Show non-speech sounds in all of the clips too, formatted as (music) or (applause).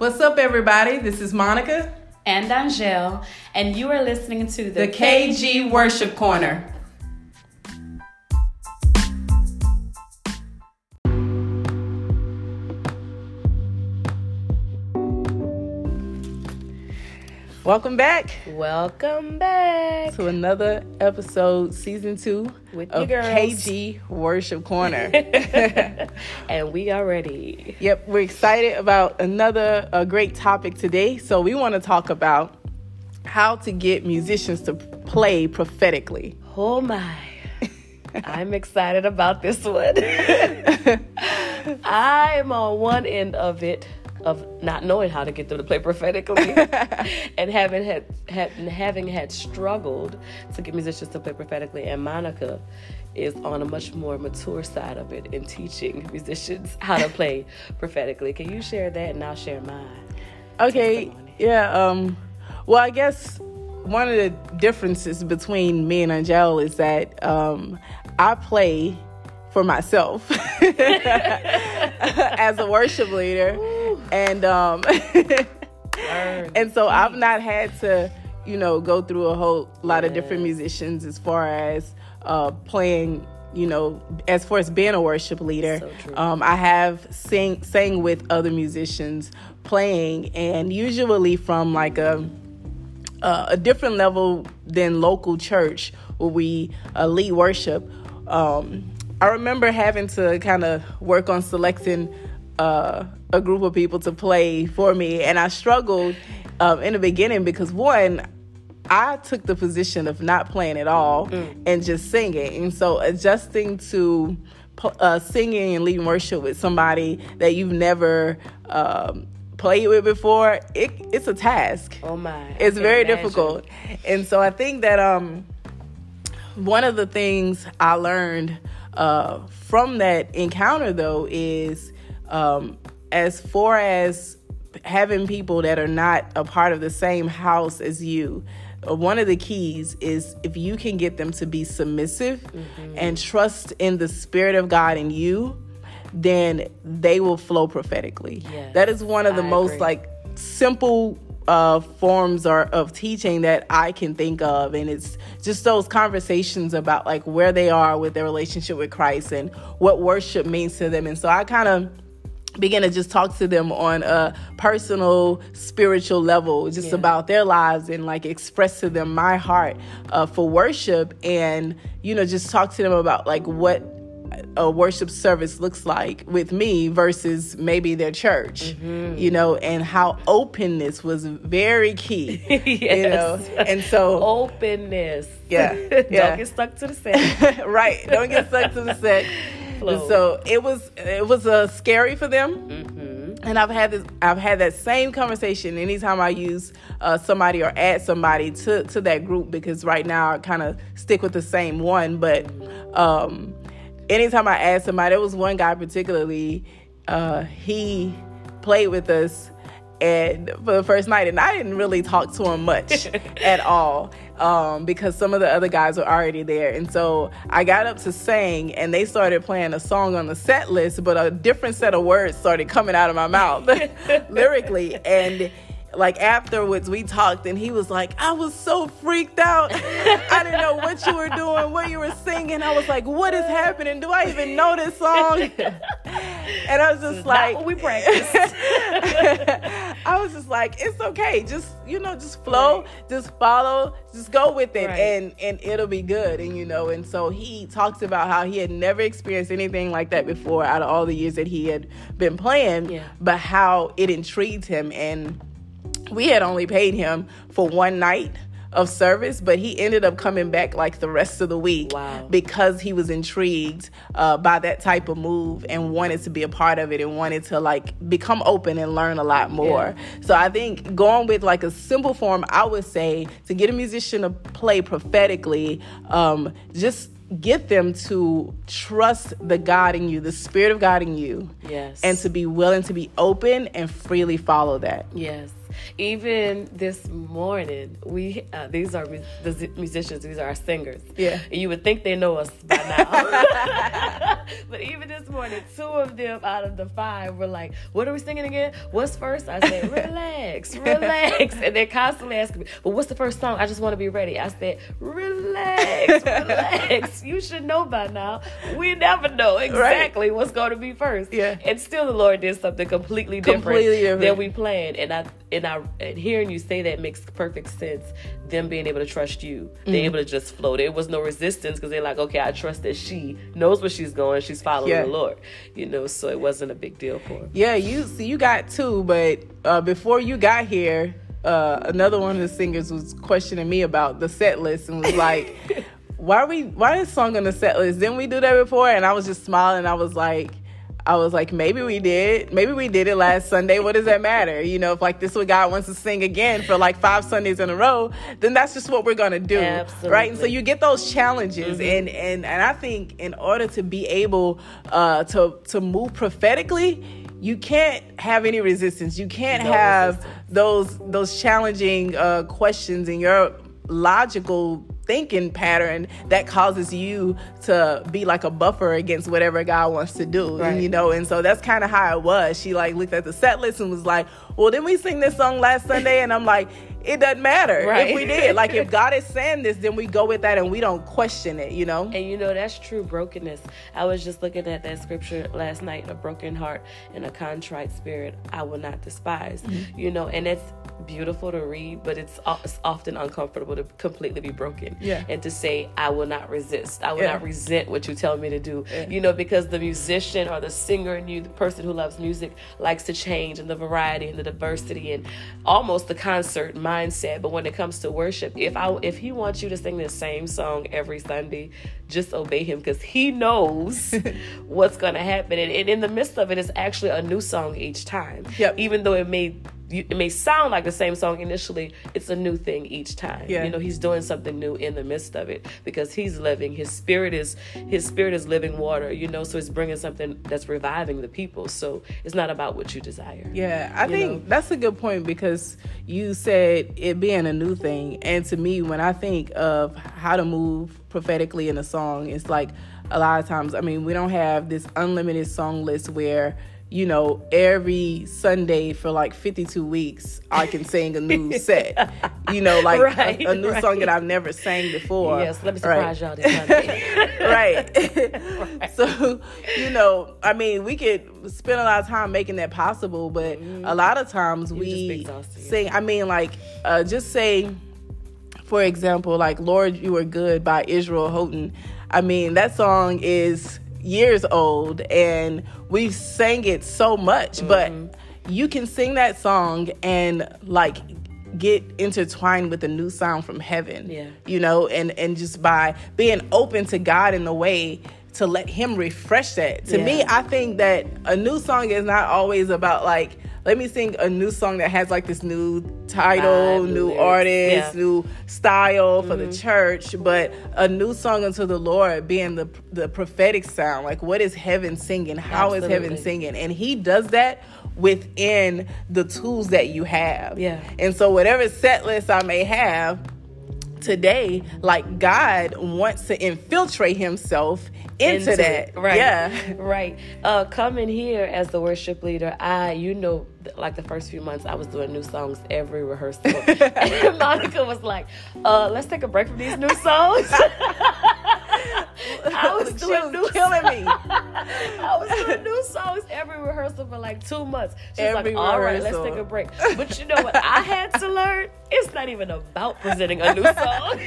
What's up, everybody? This is Monica and Angel, and you are listening to the, the KG Worship Corner. Welcome back. Welcome back to another episode, season two with of KG Worship Corner. (laughs) and we are ready. Yep, we're excited about another a great topic today. So we want to talk about how to get musicians to play prophetically. Oh my. (laughs) I'm excited about this one. (laughs) I'm on one end of it of not knowing how to get them to play prophetically (laughs) and having had, had having had struggled to get musicians to play prophetically and Monica is on a much more mature side of it in teaching musicians how to play prophetically. Can you share that and I'll share mine? Okay. Yeah, um well I guess one of the differences between me and Angel is that um I play for myself (laughs) (laughs) as a worship leader and um (laughs) and so I've not had to you know go through a whole lot of different musicians as far as uh playing you know as far as being a worship leader. So um I have sing sang with other musicians playing and usually from like a uh, a different level than local church where we uh, lead worship. Um I remember having to kind of work on selecting uh, a group of people to play for me, and I struggled um, in the beginning because one, I took the position of not playing at all mm. and just singing, and so adjusting to uh, singing and leading worship with somebody that you've never. Um, played with before it, it's a task oh my it's very imagine. difficult and so i think that um one of the things i learned uh, from that encounter though is um, as far as having people that are not a part of the same house as you uh, one of the keys is if you can get them to be submissive mm-hmm. and trust in the spirit of god in you then they will flow prophetically yes, that is one of the I most agree. like simple uh, forms or of teaching that I can think of, and it's just those conversations about like where they are with their relationship with Christ and what worship means to them. And so I kind of begin to just talk to them on a personal spiritual level just yeah. about their lives and like express to them my heart uh, for worship and you know just talk to them about like what a worship service looks like with me versus maybe their church, mm-hmm. you know, and how openness was very key, yes. (laughs) you know, and so openness, yeah, (laughs) yeah. don't get stuck to the set, (laughs) right? Don't get stuck to the set. So it was it was uh, scary for them. Mm-hmm. And I've had this, I've had that same conversation anytime I use uh, somebody or add somebody to, to that group because right now I kind of stick with the same one. But um, anytime I asked somebody, there was one guy particularly, uh, he played with us and for the first night and I didn't really talk to him much (laughs) at all um, because some of the other guys were already there. And so I got up to sing and they started playing a song on the set list but a different set of words started coming out of my mouth (laughs) lyrically. And like afterwards we talked and he was like i was so freaked out i didn't know what you were doing what you were singing i was like what is happening do i even know this song and i was just like what we practiced (laughs) i was just like it's okay just you know just flow right. just follow just go with it right. and and it'll be good and you know and so he talks about how he had never experienced anything like that before out of all the years that he had been playing yeah. but how it intrigued him and we had only paid him for one night of service, but he ended up coming back like the rest of the week wow. because he was intrigued uh, by that type of move and wanted to be a part of it and wanted to like become open and learn a lot more. Yeah. So I think going with like a simple form, I would say to get a musician to play prophetically, um, just get them to trust the God in you, the Spirit of God in you, yes, and to be willing to be open and freely follow that. Yes. Even this morning, we uh, these are the musicians. These are our singers. Yeah, you would think they know us by now. (laughs) but even this morning, two of them out of the five were like, "What are we singing again? What's first? I said, (laughs) "Relax, relax," and they're constantly asking me, "But what's the first song? I just want to be ready." I said, "Relax, (laughs) relax. you should know by now. We never know exactly right. what's going to be first. Yeah, and still, the Lord did something completely different, completely different. than we planned, and I and I and hearing you say that makes perfect sense. Them being able to trust you, mm-hmm. they're able to just flow. There was no resistance because they're like, okay, I trust that she knows where she's going. She's following yeah. the Lord, you know. So it wasn't a big deal for her. Yeah, you see, you got two, but uh, before you got here, uh, another one of the singers was questioning me about the set list and was like. (laughs) why are we why is song on the set list? Didn't we do that before? And I was just smiling. I was like, I was like, maybe we did. Maybe we did it last Sunday. What does that matter? You know, if like this is what God wants to sing again for like five Sundays in a row, then that's just what we're gonna do. Absolutely. Right. And so you get those challenges mm-hmm. and, and and I think in order to be able uh to to move prophetically, you can't have any resistance. You can't no have resistance. those those challenging uh questions in your logical thinking pattern that causes you to be like a buffer against whatever God wants to do. Right. You know, and so that's kind of how it was. She like looked at the set list and was like, Well, didn't we sing this song last Sunday? And I'm like, it doesn't matter right. if we did. Like if (laughs) God is saying this, then we go with that and we don't question it, you know? And you know, that's true brokenness. I was just looking at that scripture last night, a broken heart and a contrite spirit I will not despise. Mm-hmm. You know, and it's beautiful to read, but it's, it's, often uncomfortable to completely be broken. Yeah. And to say, I will not resist. I will yeah. not resent what you tell me to do. Yeah. You know, because the musician or the singer and you, the person who loves music, likes to change and the variety and the diversity and almost the concert mindset. But when it comes to worship, if I if he wants you to sing the same song every Sunday, just obey him because he knows (laughs) what's gonna happen. And, and, in the midst of it, it's actually a new song each time. Yep. Even though it may it may sound like the same song initially. It's a new thing each time. Yeah. you know he's doing something new in the midst of it because he's living his spirit is his spirit is living water you know so it's bringing something that's reviving the people. So it's not about what you desire. Yeah i think know? that's a good point because you said it being a new thing. And to me when i think of how to move prophetically in a song it's like a lot of times i mean we don't have this unlimited song list where you know, every Sunday for like 52 weeks, I can sing a new (laughs) set. You know, like right, a, a, new right. song that I've never sang before. Yes, let me surprise right. y'all this Sunday. (laughs) right. (laughs) So, you know, I mean, we could spend a lot of time making that possible, but mm-hmm. a lot of times You're we sing, I mean, like, uh, just say, for example, like, Lord, You Are Good by Israel Houghton. I mean, that song is years old and we've sang it so much mm-hmm. but you can sing that song and like get intertwined with a new sound from heaven yeah you know and and just by being open to god in the way to let him refresh that to yeah. me i think that a new song is not always about like let me sing a new song that has like this new title, new artist, yeah. new style for mm-hmm. the church, but a new song unto the Lord being the the prophetic sound. Like what is heaven singing? How Absolutely. is heaven singing? And he does that within the tools that you have. Yeah. And so whatever set list I may have, today like god wants to infiltrate himself into, into that. it. right. Yeah. (laughs) Right. Uh coming here as the worship leader i you know like the first few months i was doing new songs every rehearsal. (laughs) And monica was like uh let's take a break from these new songs (laughs) (laughs) I was doing new killing me. (laughs) I was doing new songs every rehearsal for like two months. She's every like, "All right, let's take a break." But you know what I had to learn? It's not even about presenting a new (laughs) song.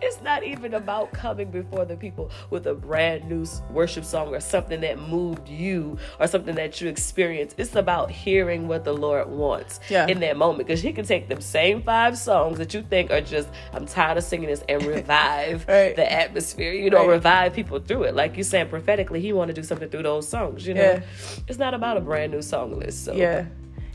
it's not even about coming before the people with a brand new worship song or something that moved you or something that you experienced. It's about hearing what the Lord wants yeah. in that moment because He can take them same five songs that you think are just I'm tired of singing this and revive right. the atmosphere. You know, right. revive people through it. Like you saying prophetically, He want to do something through those songs. You know, yeah. it's not about a brand new song list. So yeah.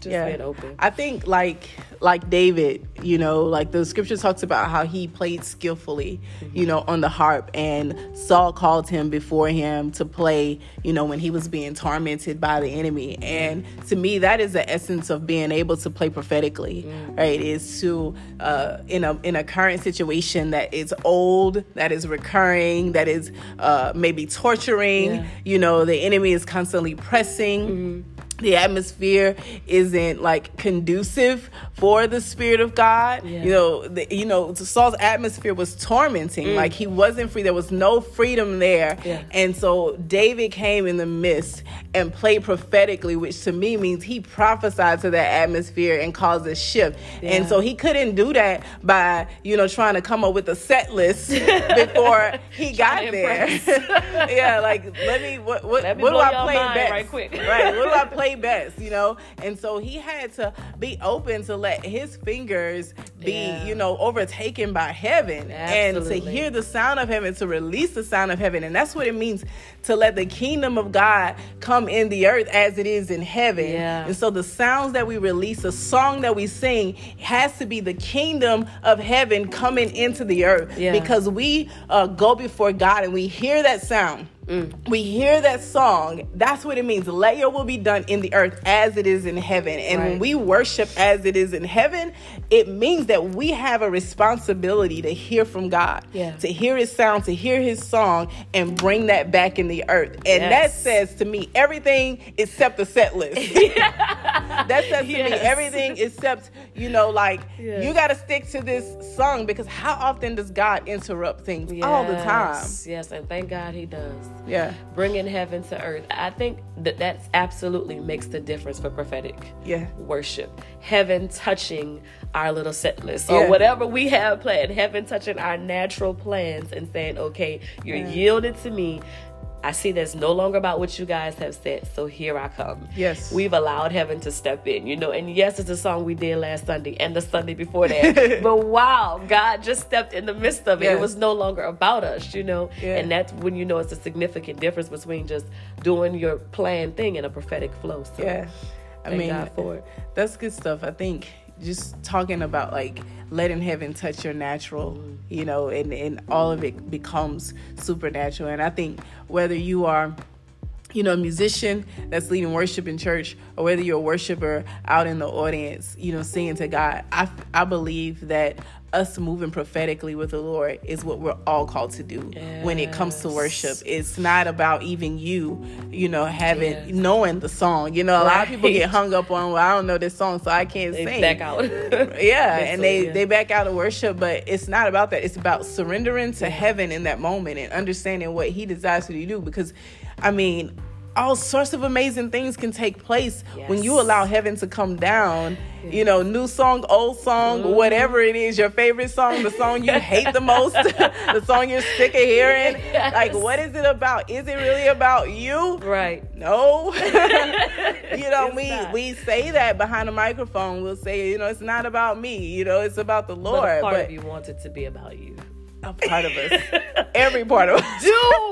Just yeah. open. I think like like David, you know, like the scripture talks about how he played skillfully, mm-hmm. you know, on the harp and Saul called him before him to play, you know, when he was being tormented by the enemy. And to me that is the essence of being able to play prophetically, mm-hmm. right? Is to uh in a in a current situation that is old, that is recurring, that is uh maybe torturing, yeah. you know, the enemy is constantly pressing. Mm-hmm the atmosphere isn't like conducive for the spirit of God. Yeah. You know, the, you know, Saul's atmosphere was tormenting. Mm. Like he wasn't free. There was no freedom there. Yeah. And so David came in the midst and played prophetically, which to me means he prophesied to that atmosphere and caused a shift. Yeah. And so he couldn't do that by, you know, trying to come up with a set list (laughs) before he got there. (laughs) yeah, like let me what what, let me what do I play best? Right quick. right. What do I play best, you know? And so he had to be open to let his fingers be, yeah. you know, overtaken by heaven Absolutely. and to hear the sound of heaven, to release the sound of heaven. And that's what it means to let the kingdom of God come in the earth as it is in heaven. Yeah. And so the sounds that we release, the song that we sing has to be the kingdom of heaven coming into the earth yeah. because we uh, go before God and we hear that sound Mm. We hear that song. That's what it means. Let your will be done in the earth as it is in heaven. And right. when we worship as it is in heaven, it means that we have a responsibility to hear from God, yeah. to hear his sound, to hear his song, and bring that back in the earth. And yes. that says to me everything except the set list. (laughs) that says to yes. me everything except, you know, like yes. you got to stick to this song because how often does God interrupt things? All the time. Yes, and thank God he does. Yeah. Bringing heaven to earth. I think that that absolutely makes the difference for prophetic yeah. worship. Heaven touching our little set list or yeah. whatever we have planned. Heaven touching our natural plans and saying, okay, you're yeah. yielded to me. I see that's no longer about what you guys have said, so here I come. Yes. We've allowed heaven to step in, you know, and yes, it's a song we did last Sunday and the Sunday before that. (laughs) but wow, God just stepped in the midst of it. Yes. It was no longer about us, you know, yeah. and that's when you know it's a significant difference between just doing your planned thing and a prophetic flow. So yeah. I mean, that's good stuff. I think just talking about like letting heaven touch your natural, you know, and, and all of it becomes supernatural. And I think whether you are you know, a musician that's leading worship in church, or whether you're a worshiper out in the audience, you know, singing to God, I, I believe that us moving prophetically with the Lord is what we're all called to do yes. when it comes to worship. It's not about even you, you know, having yes. knowing the song. You know, a right. lot of people get hung up on, well, I don't know this song, so I can't they sing. Back out. (laughs) yeah, and so, they yeah. they back out of worship, but it's not about that. It's about surrendering to heaven in that moment and understanding what He desires you to do. Because, I mean all sorts of amazing things can take place yes. when you allow heaven to come down. You know, new song, old song, mm-hmm. whatever it is, your favorite song, the song you (laughs) hate the most, (laughs) the song you're sick of hearing. Yes. Like, what is it about? Is it really about you? Right. No. (laughs) you know, it's we not. we say that behind a microphone. We'll say, you know, it's not about me. You know, it's about the Lord. But but, of you wants it to be about you a part of us. Every part of us. Do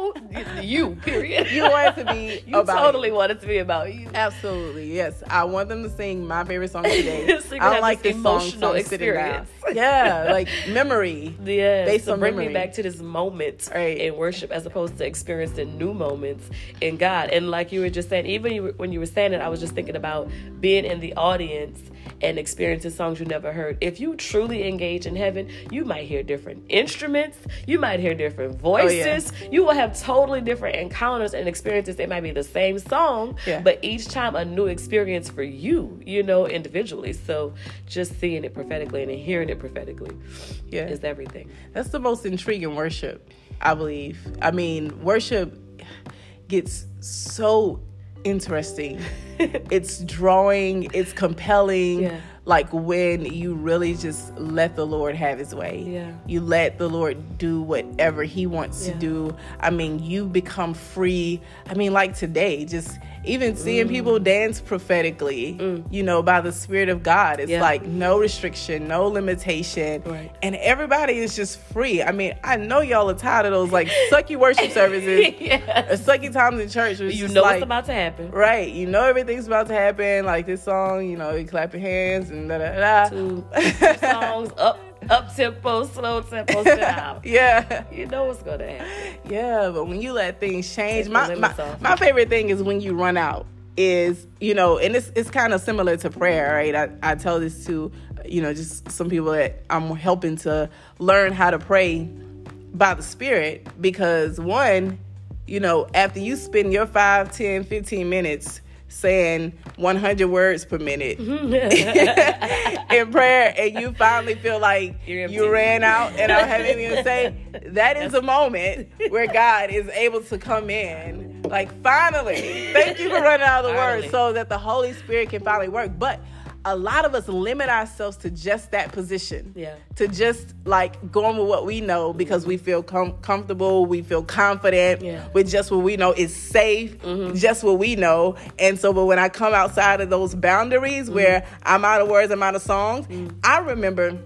you, period. You want it to be (laughs) you about totally you. want it to be about you. Absolutely, yes. I want them to sing my favorite song today. (laughs) I don't like this emotional song, experience. (laughs) Yeah, like memory. Yeah, based so on bring memory. me back to this moment right. in worship as opposed to experiencing new moments in God. And like you were just saying, even when you were saying it, I was just thinking about being in the audience and experiencing songs you never heard. If you truly engage in heaven, you might hear different instruments, you might hear different voices, oh, yeah. you will have totally different encounters and experiences. It might be the same song, yeah. but each time a new experience for you, you know, individually. So just seeing it prophetically and hearing it prophetically yeah. is everything. That's the most intriguing worship, I believe. I mean, worship gets so interesting. it's drawing, it's compelling. Yeah. Like when you really just let the Lord have his way. Yeah. You let the Lord do whatever he wants Yeah. to do. I mean, you become free. I mean, like today, just even seeing people Mm. dance prophetically, you know, by the Spirit of God. It's Yeah. like no restriction, no limitation. Right. And everybody is just free. I mean, I know y'all are tired of those like sucky worship (laughs) services, yeah. or sucky times in church. You know like, what's about to happen. Right, you know everything's about to happen. Like this song, you know, you clap your hands and da da da. Two songs up, up tempo, slow tempo, (laughs) down. yeah, You know what's gonna happen. yeah. But when you let things change, my my, off. my favorite thing is when you run out. Is you know, and it's it's kind of similar to prayer, right? I I tell this to you know just some people that I'm helping to learn how to pray by the Spirit because one, you know, after you spend your 5, 10, 15 minutes saying 100 words per minute (laughs) in prayer and you finally feel like you ran out and I don't have anything to say, that is a moment where God is able to come in. Like, finally, thank you for running out of the words so that the Holy Spirit can finally work. But a lot of us limit ourselves to just that position. Yeah. To just like going with what we know because we feel com- comfortable, we feel confident Yeah. with just what we know is safe, mm-hmm. just what we know. And so, but when I come outside of those boundaries mm-hmm. where I'm out of words, I'm out of songs, mm-hmm. I remember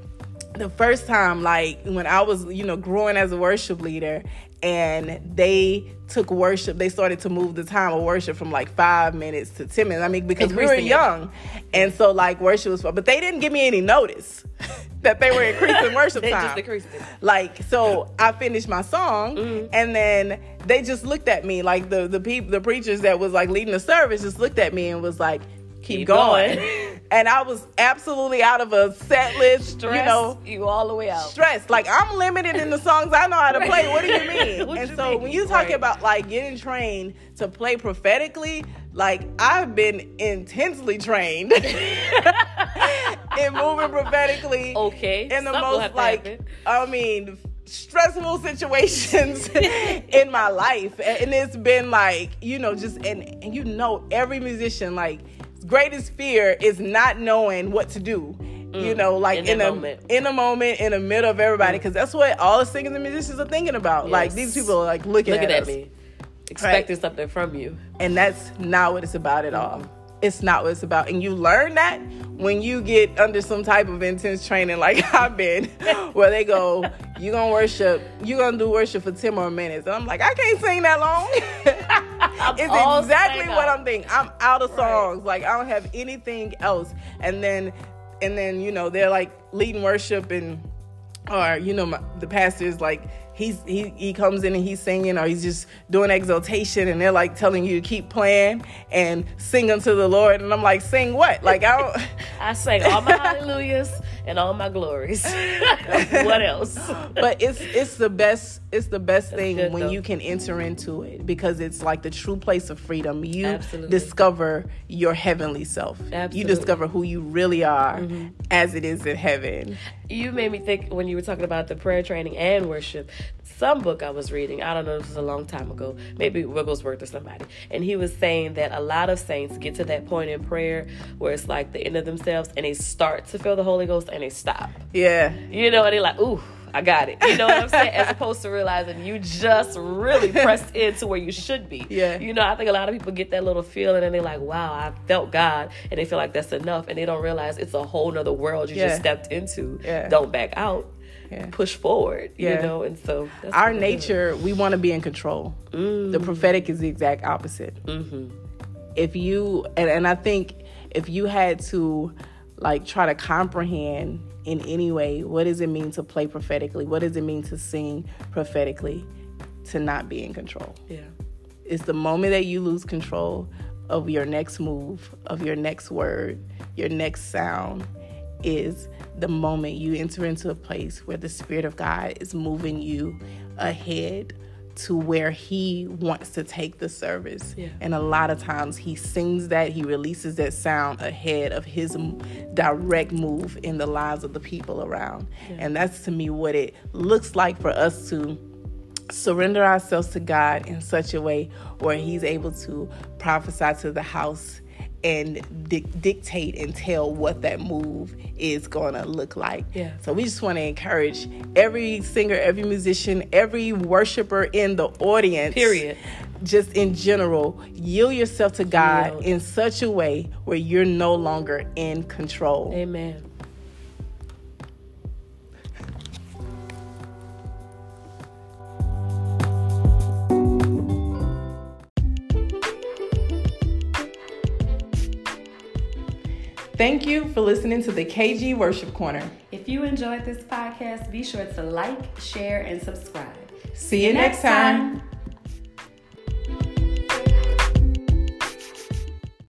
the first time, like when I was, you know, growing as a worship leader, and they took worship, they started to move the time of worship from like five minutes to 10 minutes. I mean, because we were young. And so, like, worship was fun. But they didn't give me any notice (laughs) that they were (laughs) increasing worship They time. just it. Like so, I finished my song, Mm-hmm. and then they just looked at me like the the people, the preachers that was like leading the service, just looked at me and was like, "Keep, Keep going." going. (laughs) and I was absolutely out of a set list, Stress you know. you all the way out. Stressed, like I'm limited in the songs I know how to play. What do you mean? (laughs) And you so mean? when you talk Right. about like getting trained to play prophetically, like I've been intensely trained (laughs) in moving prophetically Okay. in the something most like happen. I mean stressful situations (laughs) in my life and it's been like you know just and, and you know every musician like greatest fear is not knowing what to do you mm, know like in in, a moment. in a moment in the middle of everybody mm. because that's what all the singers and musicians are thinking about. Like these people are like looking, Looking at, at us. me, expecting something from you. and that's not what it's about at mm. all. It's not what it's about. And you learn that when you get under some type of intense training like (laughs) i've been (laughs) where they go you gonna worship you gonna do worship for 10 more minutes. And i'm like i can't sing that long (laughs) it's exactly what i'm thinking. I'm out of songs. Like i don't have anything else. And then and then you know they're like leading worship and or you know my, the pastor is like he's he he comes in and he's singing or he's just doing exaltation and they're like telling you to keep playing and sing unto the Lord. And I'm like sing what? Like I don't (laughs) I sang all my (laughs) hallelujahs and all my glories. (laughs) what else? but it's it's the best it's the best thing good, when though. you can enter into it because it's like the true place of freedom you Absolutely. discover your heavenly self you Absolutely. Mm-hmm. discover who you really are as it is in heaven You made me think when you were talking about the prayer training and worship. Some book I was reading, I don't know, this was a long time ago, maybe Wigglesworth or somebody, and he was saying that a lot of saints get to that point in prayer where it's like the end of themselves and they start to feel the Holy Ghost and they stop. yeah You know, and they're like, ooh, I got it. You know what I'm saying? As opposed to realizing you just really (laughs) pressed into where you should be. Yeah. You know, I think a lot of people get that little feeling and they're like, wow, I felt God. And they feel like that's enough. And they don't realize it's a whole nother world you Yeah. just stepped into. Yeah. Don't back out. Yeah. Push forward. Yeah. You know, and so that's our what it is. nature we want to be in control the prophetic is the exact opposite Mhm. if you and, and i think if you had to like try to comprehend in any way what does it mean to play prophetically what does it mean to sing prophetically to not be in control Yeah. it's the moment that you lose control of your next move, of your next word, your next sound, is the moment you enter into a place where the Spirit of God is moving you ahead to where He wants to take the service. Yeah. And a lot of times He sings that, He releases that sound ahead of His m- direct move in the lives of the people around. And that's to me what it looks like for us to surrender ourselves to God in such a way where He's able to prophesy to the house and di- dictate and tell what that move is gonna look like. Yeah. So we just want to encourage every singer, every musician, every worshiper in the audience. Period. Just in general, yield yourself to God Yield. in such a way where you're no longer in control. Amen. Thank you for listening to the KG Worship Corner. If you enjoyed this podcast, be sure to like, share, and subscribe. See you next time.